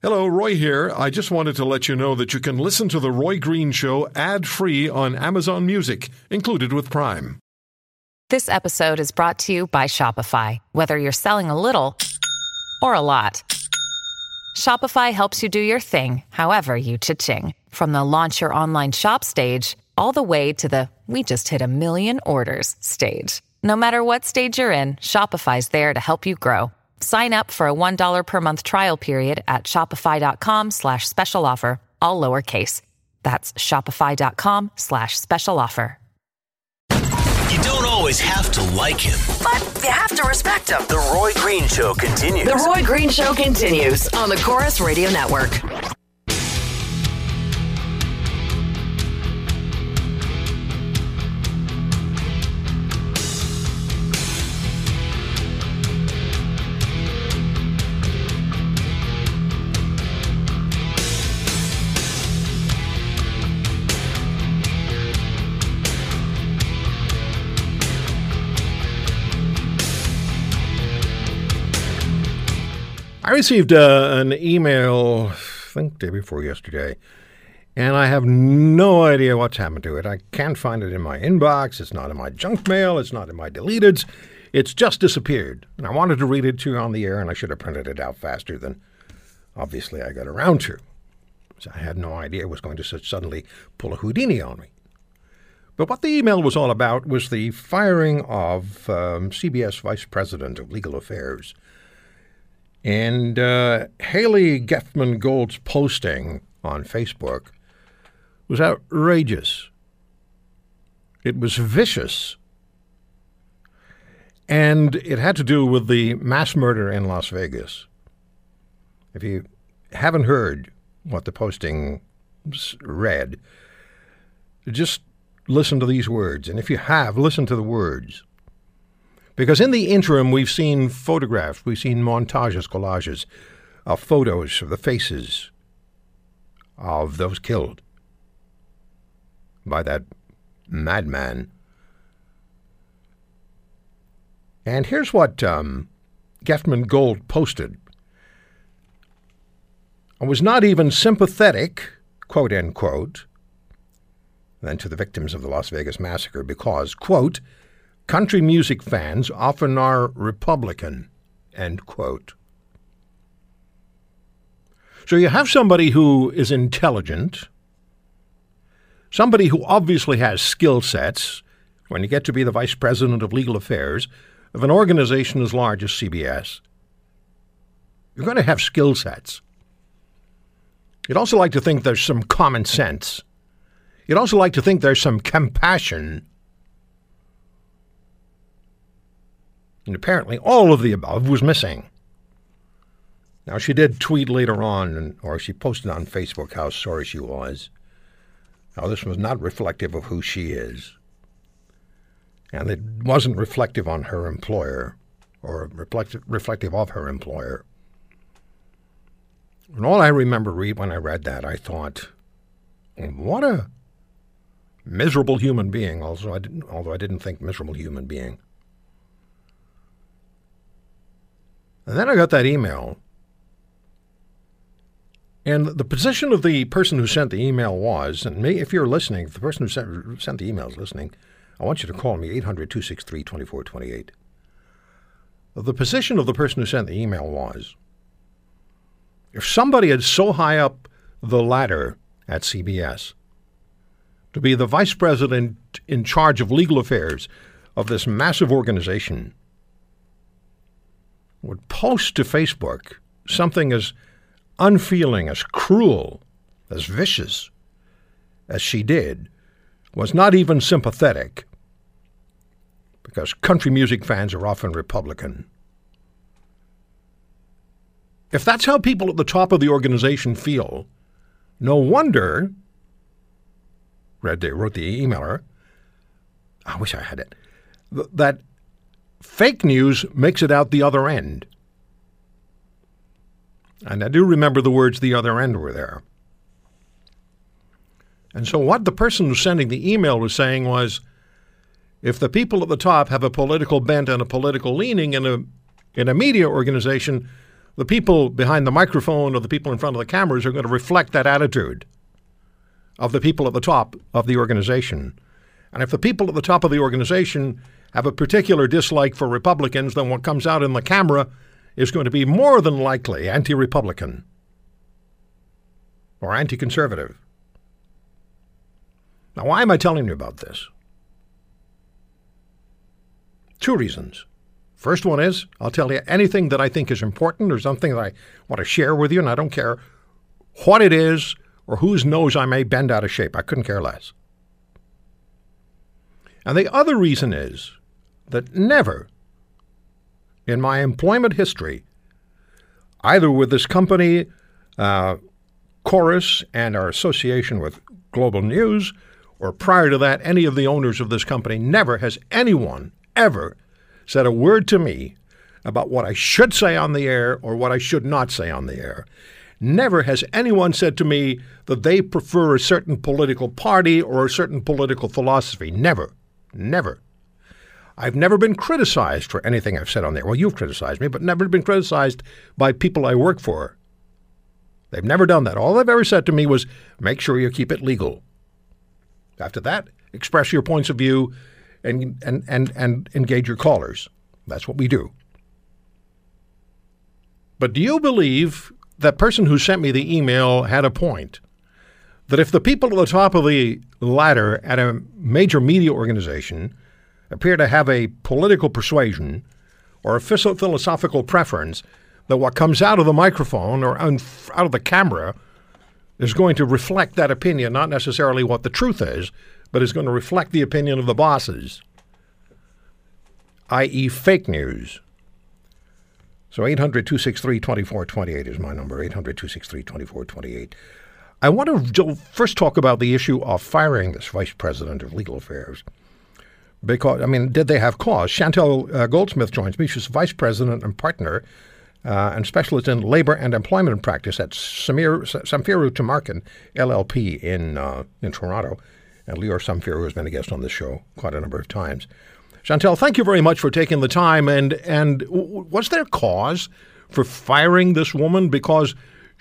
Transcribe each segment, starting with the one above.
Hello, Roy here. I just wanted to let you know that you can listen to The Roy Green Show ad free on Amazon Music, included with Prime. This episode is brought to you by Shopify. Whether you're selling a little or a lot, Shopify helps you do your thing, however you cha-ching. From the launch your online shop stage, all the way to the we just hit a million orders stage. No matter what stage you're in, Shopify's there to help you grow. Sign up for a $1 per month trial period at shopify.com slash special offer, all lowercase. That's shopify.com slash special offer. You don't always have to like him. But you have to respect him. The Roy Green Show continues. The Roy Green Show continues on the Corus Radio Network. I received uh, an email, I think day before yesterday, and I have no idea what's happened to it. I can't find it in my inbox. It's not in my junk mail. It's not in my deleteds. It's just disappeared. And I wanted to read it to you on the air, and I should have printed it out faster than obviously I got around to. So I had no idea it was going to suddenly pull a Houdini on me. But what the email was all about was the firing of um, CBS Vice President of Legal Affairs. And uh, Haley Geftman Gold's posting on Facebook was outrageous. It was vicious. And it had to do with the mass murder in Las Vegas. If you haven't heard what the posting read, just listen to these words. And if you have, listen to the words. Because in the interim, we've seen photographs, we've seen montages, collages of photos of the faces of those killed by that madman. And here's what um, Geftman Gold posted. I was not even sympathetic, quote unquote, then to the victims of the Las Vegas massacre because, quote, Country music fans often are Republican. End quote. So you have somebody who is intelligent, somebody who obviously has skill sets when you get to be the vice president of legal affairs of an organization as large as CBS. You're going to have skill sets. You'd also like to think there's some common sense. You'd also like to think there's some compassion And apparently all of the above was missing. Now, she did tweet later on, or she posted on Facebook how sorry she was. Now, this was not reflective of who she is. And it wasn't reflective on her employer, or reflective, of her employer. And all I remember read when I read that, I thought, what a miserable human being, also I didn't, although I didn't think miserable human being. And then I got that email. And the position of the person who sent the email was, and may, if you're listening, if the person who sent, sent the email is listening, I want you to call me 800 263 2428. The position of the person who sent the email was if somebody is so high up the ladder at CBS to be the vice president in charge of legal affairs of this massive organization would post to Facebook something as unfeeling, as cruel, as vicious as she did, was not even sympathetic, because country music fans are often Republican. If that's how people at the top of the organization feel, no wonder, read the, wrote the emailer, I wish I had it, that fake news makes it out the other end. And I do remember the words the other end were there. And so, what the person who's sending the email was saying was if the people at the top have a political bent and a political leaning in a, in a media organization, the people behind the microphone or the people in front of the cameras are going to reflect that attitude of the people at the top of the organization. And if the people at the top of the organization have a particular dislike for Republicans, then what comes out in the camera is going to be more than likely anti Republican or anti conservative. Now, why am I telling you about this? Two reasons. First one is I'll tell you anything that I think is important or something that I want to share with you, and I don't care what it is or whose nose I may bend out of shape. I couldn't care less. And the other reason is that never in my employment history, either with this company, uh, Corus, and our association with Global News, or prior to that, any of the owners of this company, never has anyone ever said a word to me about what I should say on the air or what I should not say on the air. Never has anyone said to me that they prefer a certain political party or a certain political philosophy. Never. Never. I've never been criticized for anything I've said on there. Well, you've criticized me, but never been criticized by people I work for. They've never done that. All they've ever said to me was, make sure you keep it legal. After that, express your points of view and, and, and, and engage your callers. That's what we do. But do you believe that person who sent me the email had a point? That if the people at the top of the ladder at a major media organization appear to have a political persuasion or a philosophical preference, that what comes out of the microphone or out of the camera is going to reflect that opinion, not necessarily what the truth is, but is going to reflect the opinion of the bosses, i.e., fake news. So 800 263 2428 is my number, 800 263 2428. I want to first talk about the issue of firing this vice president of legal affairs. Because, I mean, did they have cause? Chantel uh, Goldsmith joins me. She's vice president and partner uh, and specialist in labor and employment practice at Samir, Samfiru Tumarkin LLP in, uh, in Toronto. And Lior Samfiru has been a guest on this show quite a number of times. Chantel, thank you very much for taking the time. And, and was there cause for firing this woman? Because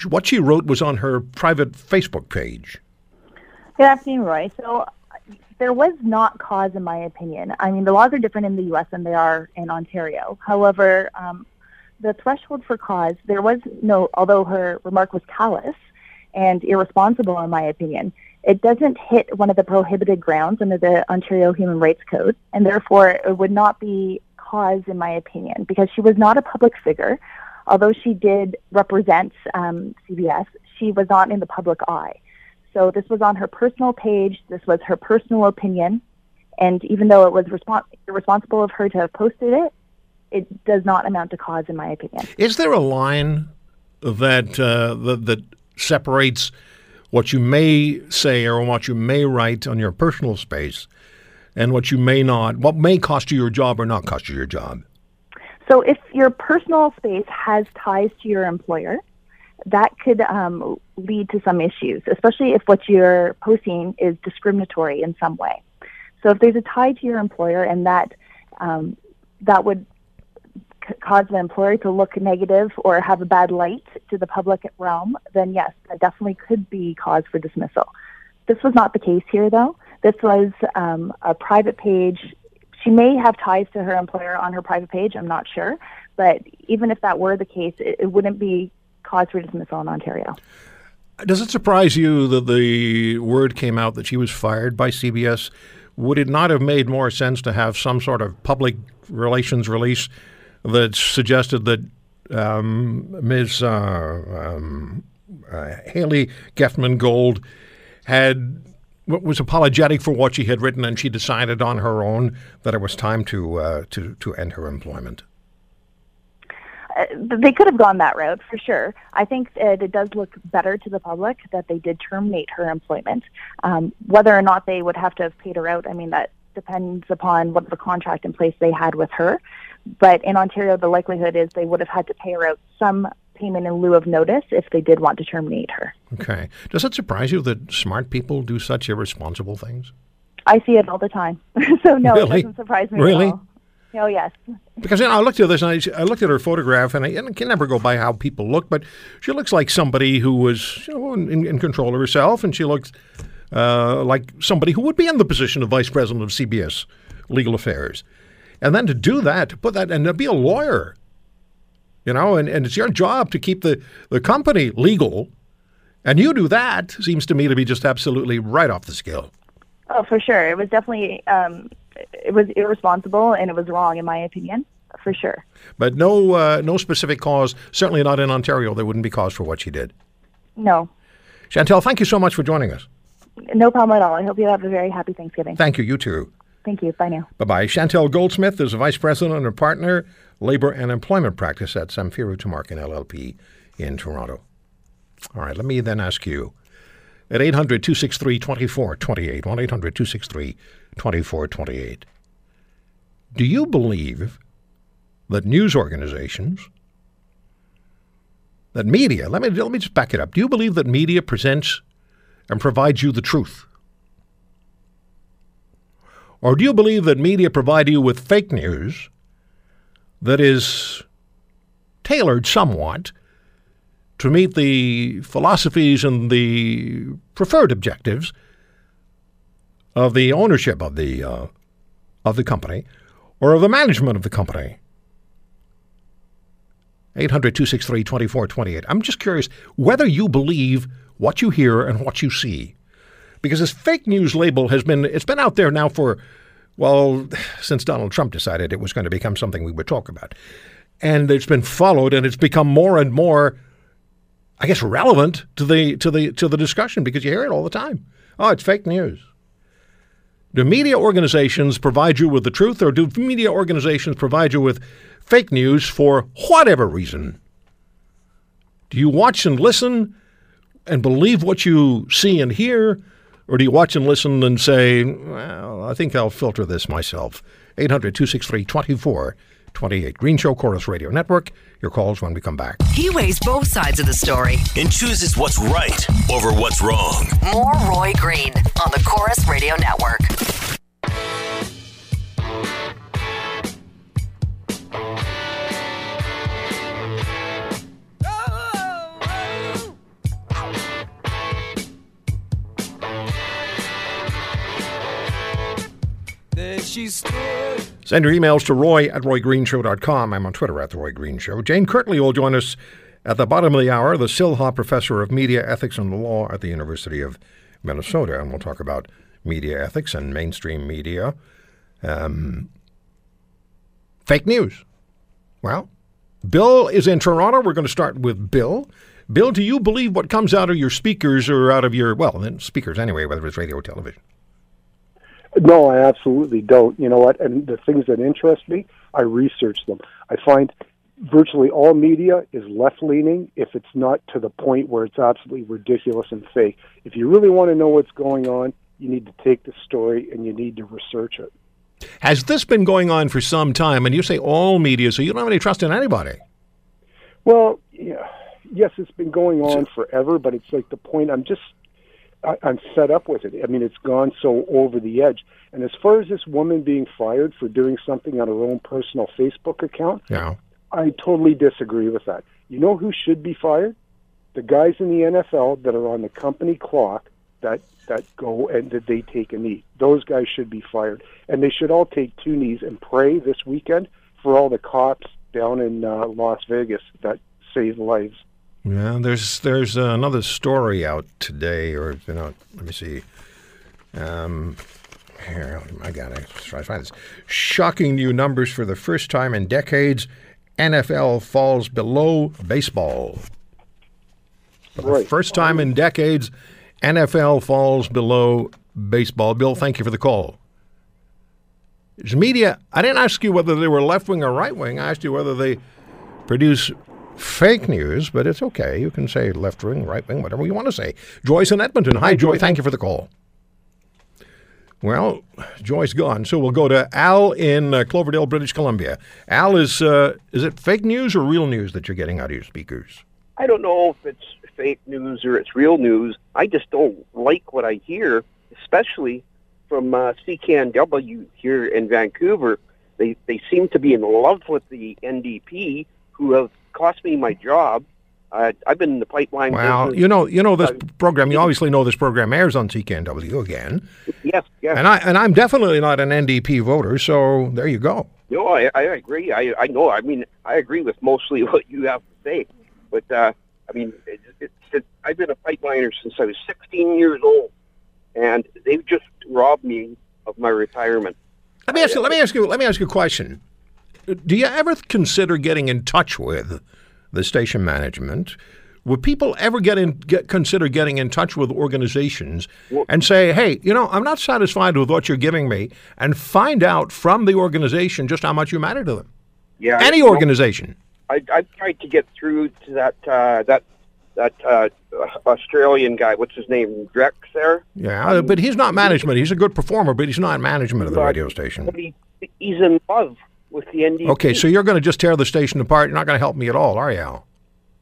what she wrote was on her private Facebook page. Good afternoon, Roy. So there was not cause, in my opinion. I mean, the laws are different in the U.S. than they are in Ontario. However, um, the threshold for cause, there was no, although her remark was callous and irresponsible, in my opinion, it doesn't hit one of the prohibited grounds under the Ontario Human Rights Code, and therefore it would not be cause, in my opinion, because she was not a public figure. Although she did represent um, CBS, she was not in the public eye. So this was on her personal page. This was her personal opinion. And even though it was respons- irresponsible of her to have posted it, it does not amount to cause, in my opinion. Is there a line that uh, that, that separates what you may say or what you may write on your personal space and what you may not, what may cost you your job or not cost you your job? So, if your personal space has ties to your employer, that could um, lead to some issues, especially if what you're posting is discriminatory in some way. So if there's a tie to your employer and that um, that would c- cause the employer to look negative or have a bad light to the public realm, then yes, that definitely could be cause for dismissal. This was not the case here, though. This was um, a private page. She may have ties to her employer on her private page. I'm not sure, but even if that were the case, it, it wouldn't be cause for dismissal in Ontario. Does it surprise you that the word came out that she was fired by CBS? Would it not have made more sense to have some sort of public relations release that suggested that um, Ms. Uh, um, uh, Haley Geftman Gold had was apologetic for what she had written, and she decided on her own that it was time to uh, to to end her employment? Uh, they could have gone that route for sure. I think it, it does look better to the public that they did terminate her employment. Um, whether or not they would have to have paid her out, I mean, that depends upon what the contract in place they had with her. But in Ontario, the likelihood is they would have had to pay her out some payment in lieu of notice if they did want to terminate her. Okay. Does it surprise you that smart people do such irresponsible things? I see it all the time. so no, really? it doesn't surprise me really? Oh yes. Because you know, I looked at this and I, I looked at her photograph, and I, and I can never go by how people look, but she looks like somebody who was you know, in, in control of herself, and she looks uh, like somebody who would be in the position of vice president of CBS Legal Affairs. And then to do that, to put that, and to be a lawyer, you know, and, and it's your job to keep the, the company legal, and you do that seems to me to be just absolutely right off the scale. Oh, for sure. It was definitely um, it was irresponsible and it was wrong in my opinion, for sure. But no, uh, no specific cause. Certainly not in Ontario. There wouldn't be cause for what she did. No, Chantel, thank you so much for joining us. no problem at all. I hope you have a very happy Thanksgiving. Thank you. You too. Thank you. Bye now. Bye bye. Chantel Goldsmith is a vice president and partner, labor and employment practice at Samfiru Tumarkin LLP in Toronto. All right, let me then ask you at 800 263 2428, 1 800 263 2428. Do you believe that news organizations, that media, let me, let me just back it up. Do you believe that media presents and provides you the truth? Or do you believe that media provide you with fake news that is tailored somewhat to meet the philosophies and the preferred objectives of the ownership of the uh, of the company or of the management of the company? 800 263 2428. I'm just curious whether you believe what you hear and what you see because this fake news label has been it's been out there now for well since Donald Trump decided it was going to become something we would talk about and it's been followed and it's become more and more I guess relevant to the to the to the discussion because you hear it all the time oh it's fake news do media organizations provide you with the truth or do media organizations provide you with fake news for whatever reason do you watch and listen and believe what you see and hear, or do you watch and listen and say, well, I think I'll filter this myself? 800 263 2428. Green Show Corus Radio Network. Your calls when we come back. He weighs both sides of the story. and chooses what's right over what's wrong. More Roy Green on the Corus Radio Network. There she stood. Send your emails to roy at roygreenshow.com. I'm on Twitter at The Roy Green Show. Jane Kirtley will join us at the bottom of the hour, the Silha Professor of Media Ethics and Law at the University of Minnesota. And we'll talk about media ethics and mainstream media. Um, fake news. Well, Bill is in Toronto. We're going to start with Bill. Bill, do you believe what comes out of your speakers or out of your, well, speakers anyway, whether it's radio or television? No, I absolutely don't. You know what? And the things that interest me, I research them. I find virtually all media is left leaning if it's not to the point where it's absolutely ridiculous and fake. If you really want to know what's going on, you need to take the story and you need to research it. Has this been going on for some time? And you say all media, so you don't have any trust in anybody. Well, yeah, yes, it's been going on forever, but it's like the point. I'm just, I, I'm fed up with it. I mean, it's gone so over the edge. And as far as this woman being fired for doing something on her own personal Facebook account, Yeah. I totally disagree with that. You know who should be fired? The guys in the NFL that are on the company clock that that go and that they take a knee. Those guys should be fired, and they should all take two knees and pray this weekend for all the cops down in uh, Las Vegas that save lives. Yeah, there's there's another story out today, or you know, let me see. Um, here, I gotta Try to find this. Shocking new numbers for the first time in decades. NFL falls below baseball. For the Right. first time in decades, NFL falls below baseball. Bill, thank you for the call. Media, I didn't ask you whether they were left wing or right wing. I asked you whether they produce fake news, but it's okay. You can say left wing, right wing, whatever you want to say. Joyce in Edmonton. Hi, Joy. Thank you for the call. Well, Joy's gone, so we'll go to Al in uh, Cloverdale, British Columbia. Al, is uh, is it fake news or real news that you're getting out of your speakers? I don't know if it's fake news or it's real news. I just don't like what I hear, especially from uh, CKNW here in Vancouver. They they seem to be in love with the NDP, who have cost me my job. Uh, I've been in the pipeline. Well, business. you know, you know this Uh, program. You obviously know this program airs on CKNW again, yes, yes. and I and I'm definitely not an NDP voter. So there you go. No, I, I agree. I, I know. I mean, I agree with mostly what you have to say. But, uh, I mean, it, it, it, I've been a pipeliner since I was 16 years old, and they've just robbed me of my retirement. Let me ask you. Let me ask you. Let me ask you a question. Do you ever consider getting in touch with the station management? Would people ever get in get consider getting in touch with organizations and say, "Hey, you know, I'm not satisfied with what you're giving me," and find out from the organization just how much you matter to them? Yeah, Any organization. I, I've tried to get through to that uh, that that uh, Australian guy. What's his name? Drex there. Yeah, but he's not management. He's a good performer, but he's not management of the radio station. But he, he's in love with the NDP. Okay, so you're going to just tear the station apart. You're not going to help me at all, are you, Al?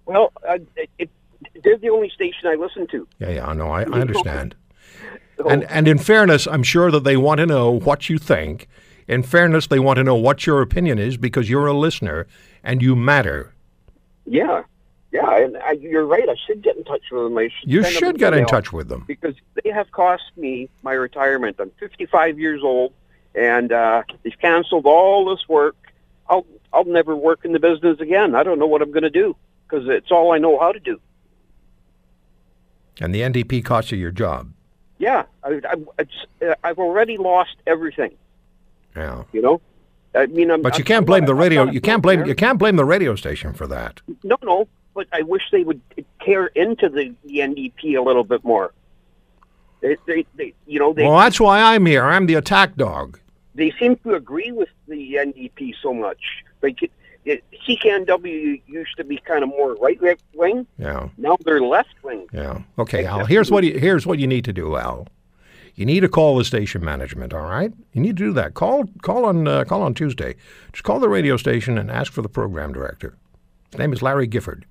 well, uh, it, they're the only station I listen to. Yeah, yeah, I know. I, I understand. So, And and in fairness, I'm sure that they want to know what you think. In fairness, they want to know what your opinion is because you're a listener and you matter. Yeah, yeah, and I, you're right. I should get in touch with them. I should You should get in touch with them. because they have cost me my retirement. I'm 55 years old, and uh, they've canceled all this work. I'll I'll never work in the business again. I don't know what I'm going to do because it's all I know how to do. And the NDP cost you your job. Yeah, I, I, it's, uh, I've already lost everything. Yeah. You know, I mean, I'm, But you I'm- can't I'm blame the radio. You can't blame. billionaire. You can't blame the radio station for that. No, no, but I wish they would tear into the, the NDP a little bit more. They, they, they you know, they Well, that's why I'm here. I'm the attack dog. They seem to agree with the NDP so much. Like it, it, CKNW used to be kind of more right wing. Yeah. Now they're left wing. Yeah. Okay, Al. Here's what you, here's what you need to do, Al. You need to call the station management. All right. You need to do that. Call call on uh, call on Tuesday. Just call the radio station and ask for the program director. His name is Larry Gifford.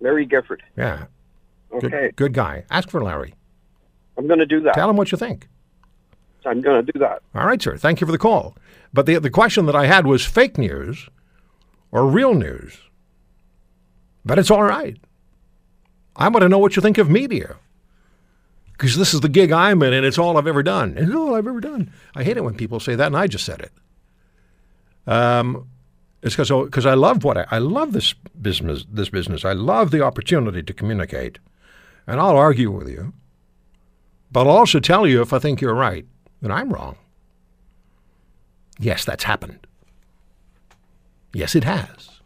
Larry Gifford. Yeah. Good, Okay, good guy. Ask for Larry. I'm going to do that. Tell him what you think. I'm going to do that. All right, sir. Thank you for the call. But the the question that I had was fake news or real news. But it's all right. I want to know what you think of media. Because this is the gig I'm in, and it's all I've ever done. It's all I've ever done. I hate it when people say that, and I just said it. Um, it's because I love what I, I love this business. This business. I love the opportunity to communicate, and I'll argue with you. But I'll also tell you if I think you're right, then I'm wrong. Yes, that's happened. Yes, it has.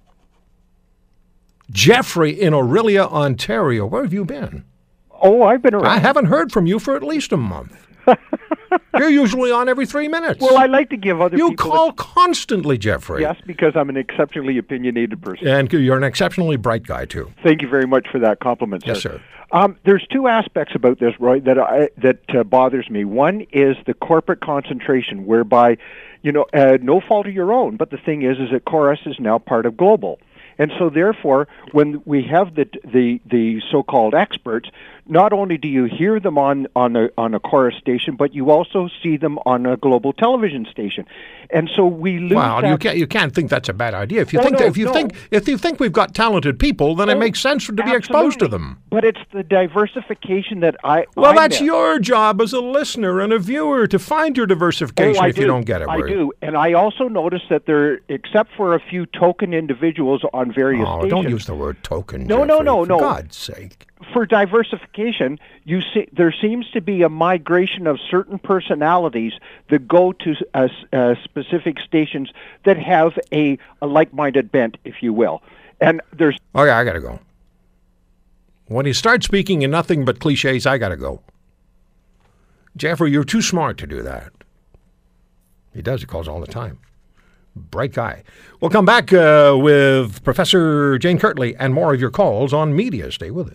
Jeffrey in Orillia, Ontario. Where have you been? Oh, I've been around. I haven't heard from you for at least a month. You're usually on every three minutes. Well, I like to give other you people. You call constantly, Jeffrey. yes, because I'm an exceptionally opinionated person. And you're an exceptionally bright guy, too. Thank you very much for that compliment, Yes, sir. Um, there's two aspects about this, Roy, that I, that uh, bothers me. One is the corporate concentration, whereby, you know, uh, no fault of your own. But the thing is, is that Corus is now part of Global, and so therefore, when we have the the the so-called experts, not only do you hear them on on a on a Corus station, but you also see them on a global television station, and so we lose. Well, that you can't you can't think that's a bad idea. If you Oh, think no, that, if you no. think if you think we've got talented people, then it Oh, makes sense to be exposed to them. But it's the diversification that I. Well, I that's miss. your job as a listener and a viewer to find your diversification Oh, if you do. don't get it. I Where- do, and I also notice that there, except for a few token individuals on various Oh, stations, don't use the word token. No, no, no, for no. God's sake. For diversification, you see, there seems to be a migration of certain personalities that go to uh, uh, specific stations that have a, a like-minded bent, if you will. And there's Okay, I gotta go. When you start speaking in nothing but cliches, I gotta go. Jeffrey, you're too smart to do that. He does. He calls all the time. Bright guy. We'll come back uh, with Professor Jane Kirtley and more of your calls on media. Stay with us.